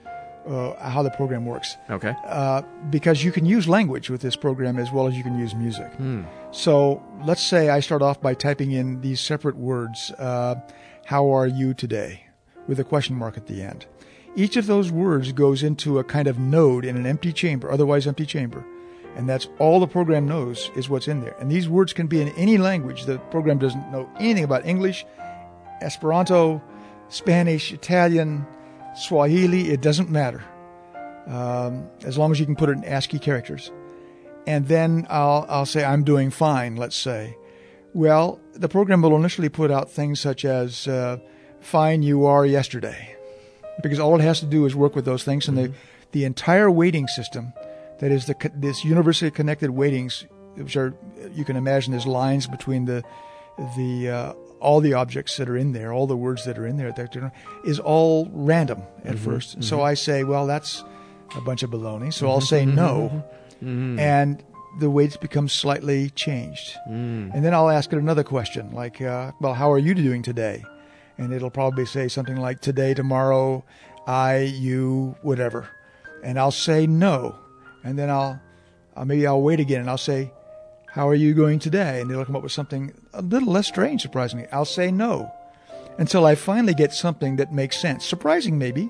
uh, how the program works. Okay. Uh, because you can use language with this program as well as you can use music. Hmm. So let's say I start off by typing in these separate words. Uh, how are you today? With a question mark at the end. Each of those words goes into a kind of node in an empty chamber, otherwise empty chamber. And that's all the program knows is what's in there. And these words can be in any language. The program doesn't know anything about English, Esperanto, Spanish, Italian, Swahili. It doesn't matter. Um, as long as you can put it in ASCII characters. And then I'll, I'll say, I'm doing fine, let's say. Well, the program will initially put out things such as, uh, fine you are yesterday. Because all it has to do is work with those things. And the, mm-hmm. the entire weighting system, that is the, this universally connected weightings, which are, you can imagine as lines between the, the, uh, all the objects that are in there, all the words that are in there, that is all random at mm-hmm. 1st So mm-hmm. I say, well, that's a bunch of baloney. So I'll say no. And the weights become slightly changed. And then I'll ask it another question, like, uh, well, how are you doing today? And it'll probably say something like, today, tomorrow, I, you, whatever. And I'll say no. And then I'll, uh, maybe I'll wait again and I'll say, how are you going today? And it'll come up with something a little less strange, surprisingly. I'll say no. Until I finally get something that makes sense. Surprising, maybe,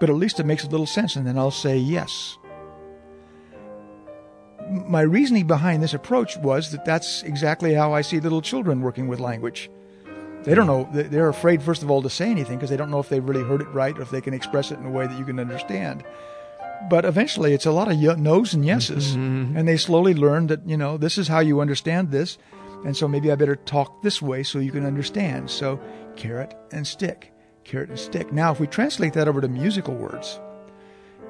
but at least it makes a little sense. And then I'll say yes my reasoning behind this approach was that that's exactly how I see little children working with language. They don't know, they're afraid, first of all, to say anything because they don't know if they've really heard it right or if they can express it in a way that you can understand. But eventually, it's a lot of no's and yeses. Mm-hmm, mm-hmm. And they slowly learn that, you know, this is how you understand this. And so maybe I better talk this way so you can understand. So, carrot and stick, carrot and stick. Now, if we translate that over to musical words,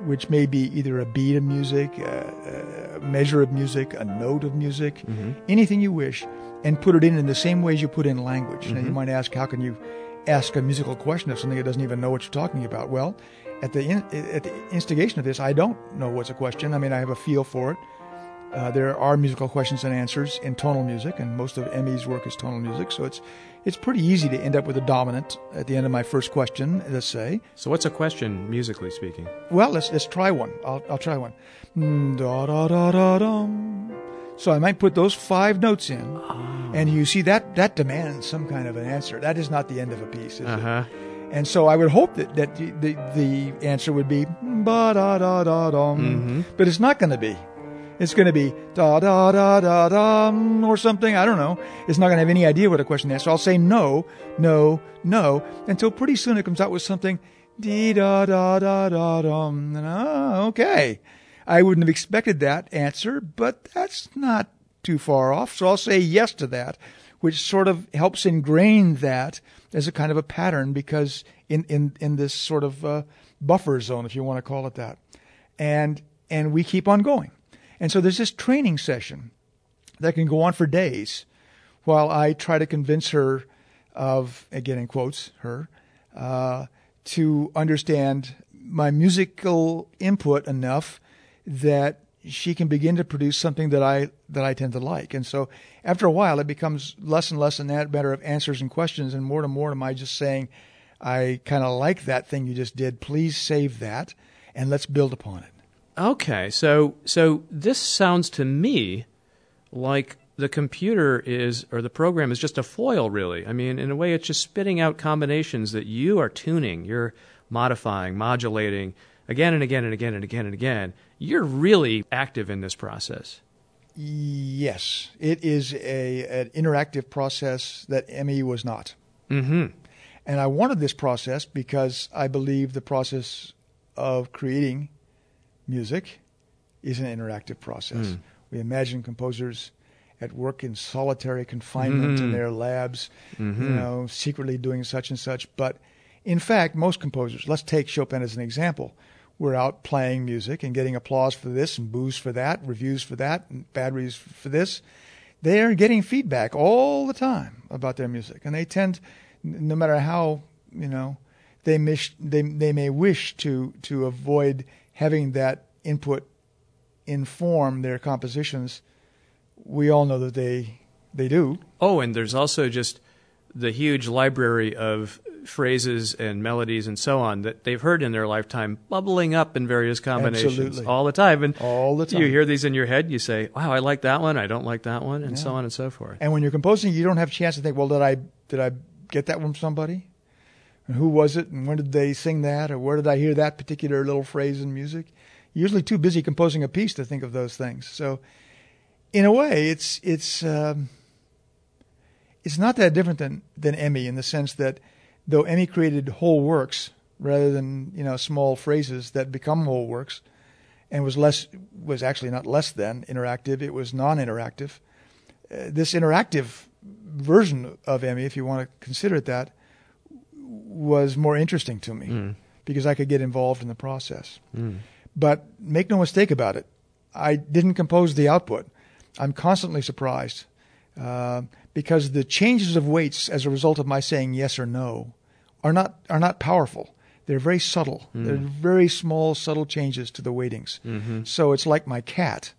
which may be either a beat of music, a, a measure of music, a note of music, mm-hmm. anything you wish, and put it in in the same ways you put in language. Now you mm-hmm. might ask, how can you ask a musical question of something that doesn't even know what you're talking about? Well, at the in, at the instigation of this, I don't know what's a question. I mean, I have a feel for it. Uh, there are musical questions and answers in tonal music, and most of Emmy's work is tonal music, so it's it's pretty easy to end up with a dominant at the end of my first question. Let's say. So, what's a question, musically speaking? Well, let's let's try one. I'll I'll try one. Mm, da da da da dum. So I might put those five notes in, and you see that that demands some kind of an answer. That is not the end of a piece, is Uh it? And so I would hope that, that the, the, the answer would be ba da da da dum, but it's not going to be. It's going to be da da da da dum or something. I don't know. It's not going to have any idea what a question is. So I'll say no, no, no until pretty soon it comes out with something dee da da da da dum. Ah, okay. I wouldn't have expected that answer, but that's not too far off. So I'll say yes to that, which sort of helps ingrain that as a kind of a pattern because in, in, in this sort of uh, buffer zone, if you want to call it that. And, and we keep on going. And so there's this training session that can go on for days while I try to convince her of, again in quotes, her, uh, to understand my musical input enough that she can begin to produce something that I that I tend to like. And so after a while, it becomes less and less a matter of answers and questions, and more and more am I just saying, I kind of like that thing you just did. Please save that, and let's build upon it. Okay, so so this sounds to me like the computer is or the program is just a foil really. I mean, in a way it's just spitting out combinations that you are tuning, you're modifying, modulating again and again and again and again and again. You're really active in this process. Yes, it is a an interactive process that Emmy was not. Mm-hmm. And I wanted this process because I believe the process of creating music is an interactive process. Hmm. We imagine composers at work in solitary confinement in hmm. their labs, you mm-hmm. know, secretly doing such and such. But in fact, most composers, let's take Chopin as an example, were out playing music and getting applause for this and boos for that, reviews for that, and bad reviews for this. They are getting feedback all the time about their music, and they tend, no matter how you know, they mish, they they may wish to to avoid having that input inform their compositions. We all know that they they do. Oh, and there's also just the huge library of phrases and melodies and so on that they've heard in their lifetime bubbling up in various combinations Absolutely. all the time. And All the time. you hear these in your head, you say, wow, I like that one, I don't like that one, and Yeah. so on and so forth. And when you're composing, you don't have a chance to think, well, did I did I get that from somebody? And who was it? And when did they sing that? Or where did I hear that particular little phrase in music? Usually too busy composing a piece to think of those things. So, in a way, it's it's um, it's not that different than than Emmy in the sense that though Emmy created whole works rather than you know small phrases that become whole works, and was less was actually not less than interactive. It was non-interactive. Uh, this interactive version of Emmy, if you want to consider it that, was more interesting to me Mm. because I could get involved in the process. Mm. But make no mistake about it, I didn't compose the output. I'm constantly surprised uh, because the changes of weights as a result of my saying yes or no are not are not powerful. They're very subtle. They're very small, subtle changes to the weightings. So it's like my cat.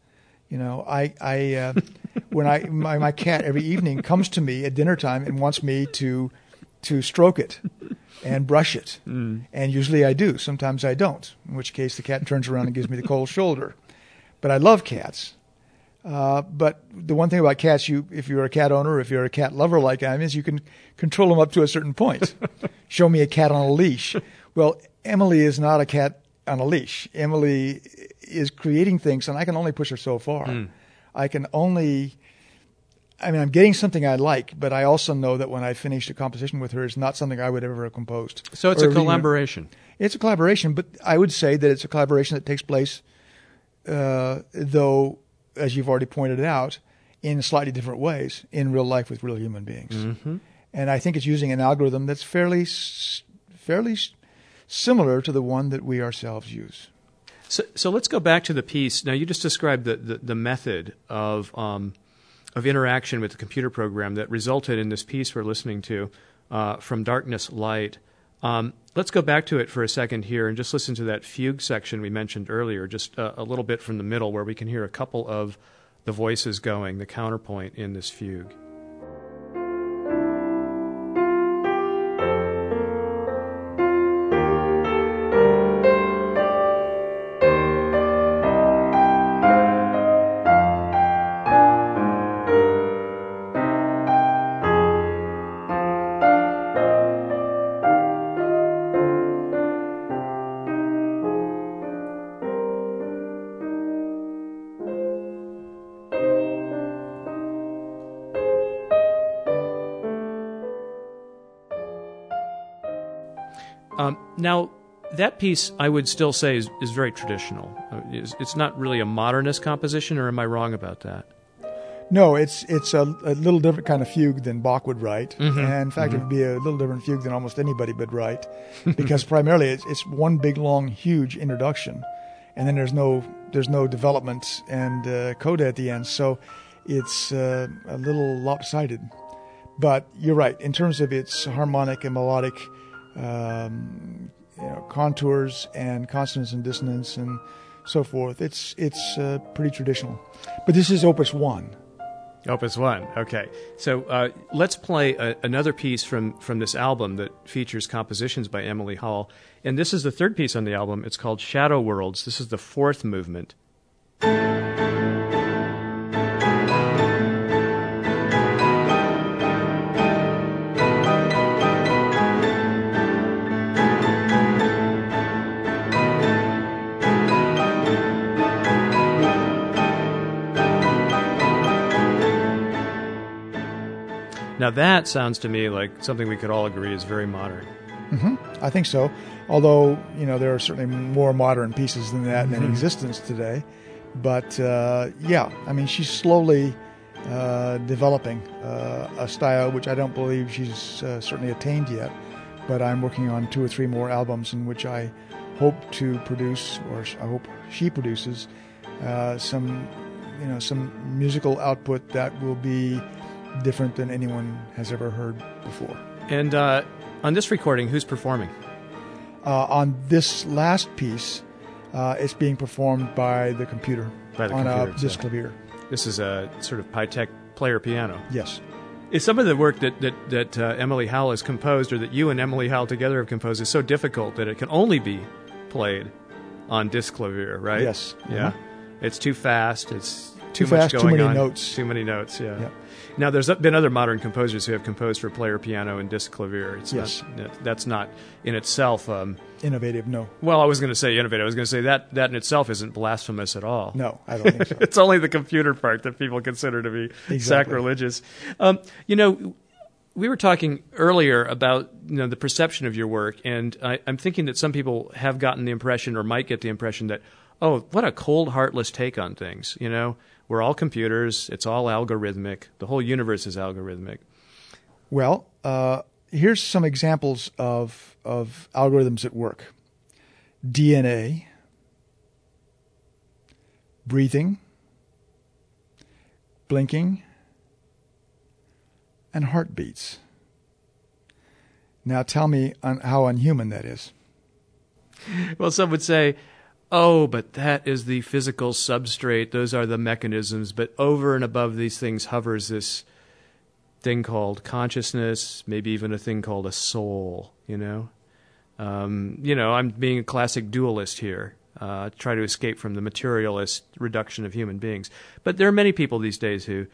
You know, I, I uh, (laughs) when I my, my cat every evening comes to me at dinner time and wants me to to stroke it (laughs) and brush it, and usually I do. Sometimes I don't. In which case, the cat turns around and gives me the cold shoulder. But I love cats. Uh, but the one thing about cats, you if you're a cat owner, if you're a cat lover like I am, is you can control them up to a certain point. (laughs) Show me a cat on a leash. Well, Emily is not a cat on a leash. Emily is creating things, and I can only push her so far. I can only. I mean, I'm getting something I like, but I also know that when I finished a composition with her, it's not something I would ever have composed. So it's a even- collaboration. it's a collaboration, but I would say that it's a collaboration that takes place, uh, though, as you've already pointed out, in slightly different ways in real life with real human beings. Mm-hmm. And I think it's using an algorithm that's fairly, fairly similar to the one that we ourselves use. So, so let's go back to the piece. Now, you just described the, the, the method of, um, of interaction with the computer program that resulted in this piece we're listening to, uh, From Darkness Light. Um, let's go back to it for a second here and just listen to that fugue section we mentioned earlier, just a little bit from the middle where we can hear a couple of the voices going, the counterpoint in this fugue. Now, that piece I would still say is, is very traditional. Uh, It's, it's not really a modernist composition, or am I wrong about that? No, it's it's a, a little different kind of fugue than Bach would write, Mhm. and in fact, it would be a little different fugue than almost anybody would write, because (laughs) primarily it's, it's one big long huge introduction, and then there's no there's no development and uh, coda at the end, so it's uh, a little lopsided. But you're right in terms of its harmonic and melodic, um, you know, contours and consonance and dissonance and so forth. It's it's uh, pretty traditional, but this is Opus One. Opus One. Okay, so uh, let's play a, another piece from from this album that features compositions by Emily Howell, and this is the third piece on the album. It's called Shadow Worlds. This is the fourth movement. Now that sounds to me like something we could all agree is very modern. hmm I think so. Although you know there are certainly more modern pieces than that in existence today, but uh, yeah, I mean she's slowly uh, developing uh, a style which I don't believe she's uh, certainly attained yet. But I'm working on two or three more albums in which I hope to produce, or I hope she produces, uh, some you know some musical output that will be different than anyone has ever heard before. And uh, On this recording, who's performing? Uh, on this last piece, uh, it's being performed by the computer By the on computer a disc itself. clavier. This is a sort of Pytech player piano. Yes. Is some of the work that that, that uh, Emily Howell has composed, or that you and Emily Howell together have composed, is so difficult that it can only be played on Disklavier, right? Yes. Yeah. Uh-huh. It's too fast. It's Too too much fast, too many on. notes. Too many notes. Yeah. Yep. Now, there's been other modern composers who have composed for player piano and Disklavier. It's Yes. Not, that's not in itself. Um, Innovative? No. well, I was going to say innovative. I was going to say that that in itself isn't blasphemous at all. No, I don't think so. (laughs) it's only the computer part that people consider to be Exactly. sacrilegious. Um, you know, we were talking earlier about you know the perception of your work, and I, I'm thinking that some people have gotten the impression, or might get the impression that, oh, what a cold, heartless take on things. You know, we're all computers. It's all algorithmic. The whole universe is algorithmic. Well, uh, here's some examples of of algorithms at work: DNA, breathing, blinking, and heartbeats. Now, tell me un- how unhuman that is. Well, some would say, oh, but that is the physical substrate. Those are the mechanisms. But over and above these things hovers this thing called consciousness, maybe even a thing called a soul, you know? Um, you know, I'm being a classic dualist here. Uh, try to escape from the materialist reduction of human beings. But there are many people these days who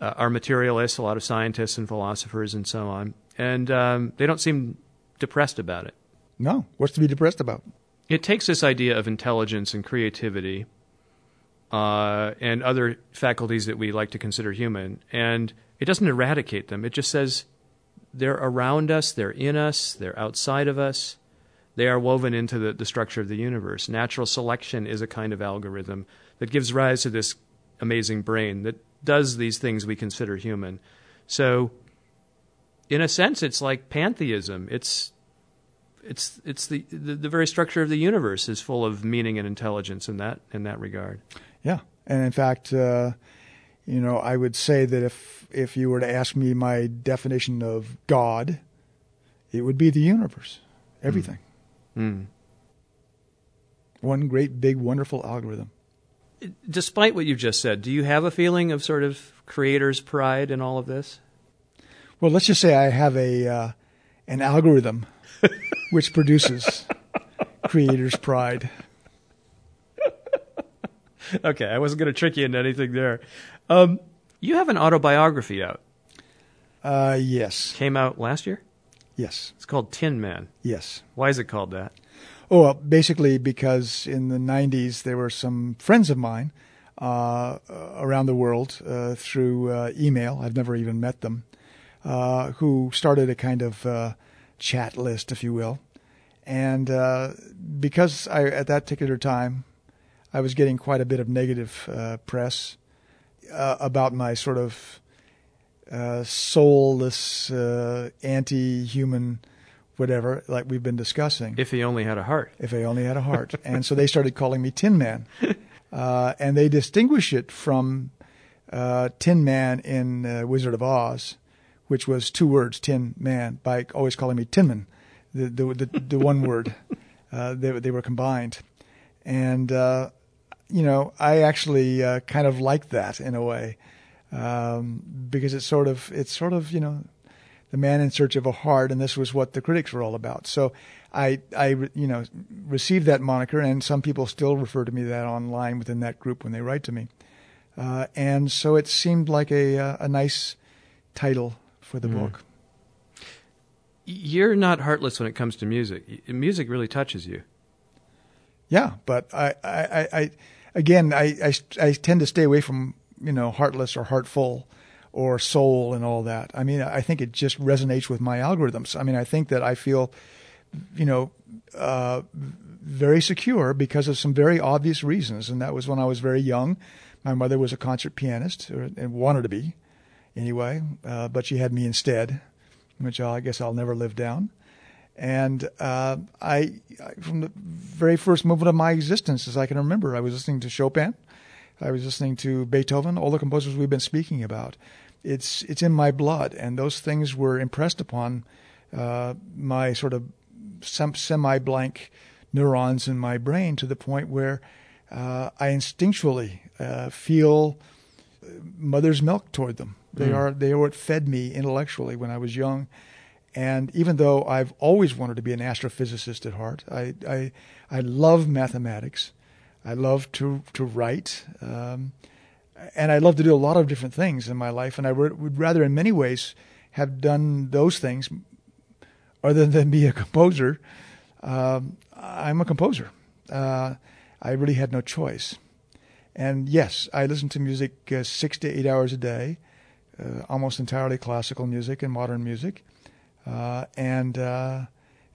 uh, are materialists, a lot of scientists and philosophers and so on, and um, they don't seem depressed about it. No, what's to be depressed about? It takes this idea of intelligence and creativity uh, and other faculties that we like to consider human, and it doesn't eradicate them. It just says they're around us, they're in us, they're outside of us, they are woven into the, the structure of the universe. Natural selection is a kind of algorithm that gives rise to this amazing brain that does these things we consider human. So, in a sense, it's like pantheism. It's it's it's the, the the very structure of the universe is full of meaning and intelligence in that in that regard. Yeah, and in fact, uh, you know, I would say that if if you were to ask me my definition of God, it would be the universe, everything, Mm. one great big wonderful algorithm. Despite what you've just said, do you have a feeling of sort of creator's pride in all of this? Well, let's just say I have a uh, an algorithm (laughs) which produces creator's pride. Okay, I wasn't going to trick you into anything there. Um, you have an autobiography out. Uh, yes, Came out last year. yes, It's called Tin Man. yes. Why is it called that? Oh, well, basically because in the '90s there were some friends of mine uh, around the world uh, through uh, email. I've never even met them. Uh, who started a kind of uh, chat list, if you will, and uh, because I at that particular time I was getting quite a bit of negative uh, press uh, about my sort of uh, soulless, uh, anti-human, whatever, like we've been discussing If he only had a heart. if I only had a heart. (laughs) and so they started calling me Tin Man. (laughs) Uh, and they distinguish it from uh, Tin Man in uh, Wizard of Oz, which was two words, Tin Man, by always calling me Tinman, the, the, the, the one (laughs) word. Uh, they, they were combined. And, uh, you know, I actually uh, kind of liked that in a way. Um, because it's sort of, it's sort of, you know, the man in search of a heart, and this was what the critics were all about. So I, I, you know, received that moniker, and some people still refer to me that online within that group when they write to me. Uh, and so it seemed like a uh, a nice title for the book. You're not heartless when it comes to music. Music really touches you. Yeah, but I, I, I, I again, I, I, I tend to stay away from you know heartless or heartful or soul and all that. I mean, I think it just resonates with my algorithms. I mean, I think that I feel, you know, uh, very secure because of some very obvious reasons, and that was when I was very young. My mother was a concert pianist, or, and wanted to be, anyway, uh, but she had me instead, which I guess I'll never live down. And uh, I, from the very first moment of my existence, as I can remember, I was listening to Chopin, I was listening to Beethoven, all the composers we've been speaking about. It's it's in my blood, and those things were impressed upon uh, my sort of semi blank neurons in my brain to the point where uh, I instinctually uh, feel mother's milk toward them. They mm. are they are what fed me intellectually when I was young. And even though I've always wanted to be an astrophysicist at heart, I I, I love mathematics. I love to to write, um, and I love to do a lot of different things in my life. And I would rather, in many ways, have done those things other than be a composer. Um, I'm a composer. Uh, I really had no choice. And yes, I listen to music uh, six to eight hours a day, almost entirely classical music and modern music. Uh, and uh,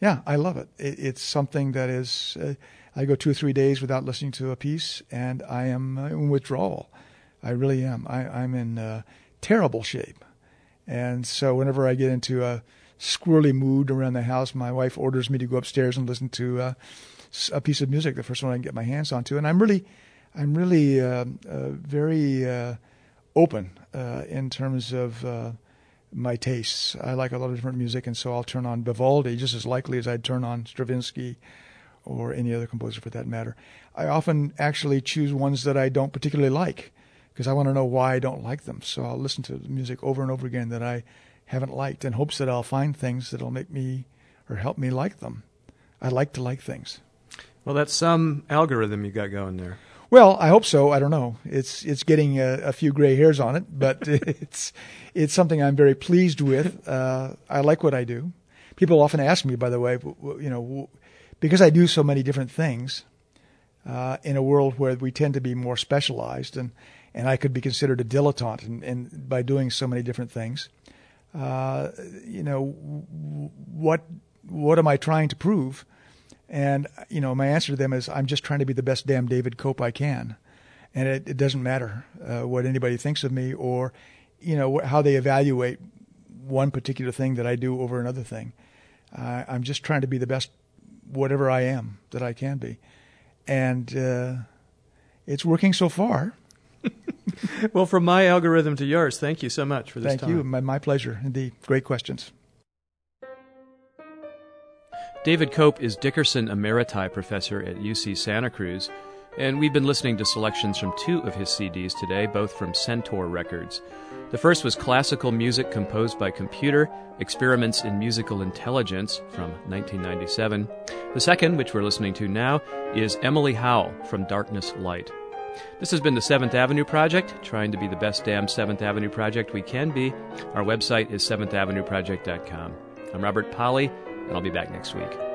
yeah, I love it. it. It's something that is, uh, I go two or three days without listening to a piece, and I am in withdrawal. I really am. I, am in terrible shape. And so whenever I get into a squirrely mood around the house, my wife orders me to go upstairs and listen to uh, a piece of music, the first one I can get my hands onto. And I'm really, I'm really uh, uh, very uh, open uh, in terms of uh, my tastes. I like a lot of different music, and so I'll turn on Vivaldi just as likely as I'd turn on Stravinsky or any other composer for that matter. I often actually choose ones that I don't particularly like because I want to know why I don't like them. So I'll listen to music over and over again that I haven't liked in hopes that I'll find things that'll make me or help me like them. I like to like things. Well, that's some algorithm you got going there. Well, I hope so. I don't know. It's it's getting a, a few gray hairs on it, but (laughs) it's it's something I'm very pleased with. Uh, I like what I do. People often ask me, by the way, you know, because I do so many different things uh, in a world where we tend to be more specialized, and and I could be considered a dilettante and, and by doing so many different things. Uh, you know, what what am I trying to prove? And you know, my answer to them is, I'm just trying to be the best damn David Cope I can, and it, it doesn't matter uh, what anybody thinks of me or you know how they evaluate one particular thing that I do over another thing. Uh, I'm just trying to be the best, whatever I am that I can be, and uh, it's working so far. (laughs) well, from my algorithm to yours, thank you so much for this thank time. you. My, my pleasure, indeed. Great questions. David Cope is Dickerson Emeriti Professor at UC Santa Cruz, and we've been listening to selections from two of his CDs today, both from Centaur Records. The first was Classical Music Composed by Computer Experiments in Musical Intelligence from 1997. The second, which we're listening to now, is Emily Howell from Darkness Light. This has been the 7th Avenue Project, trying to be the best damn 7th Avenue Project we can be. Our website is 7thavenueproject.com. I'm Robert Pollie, and I'll be back next week.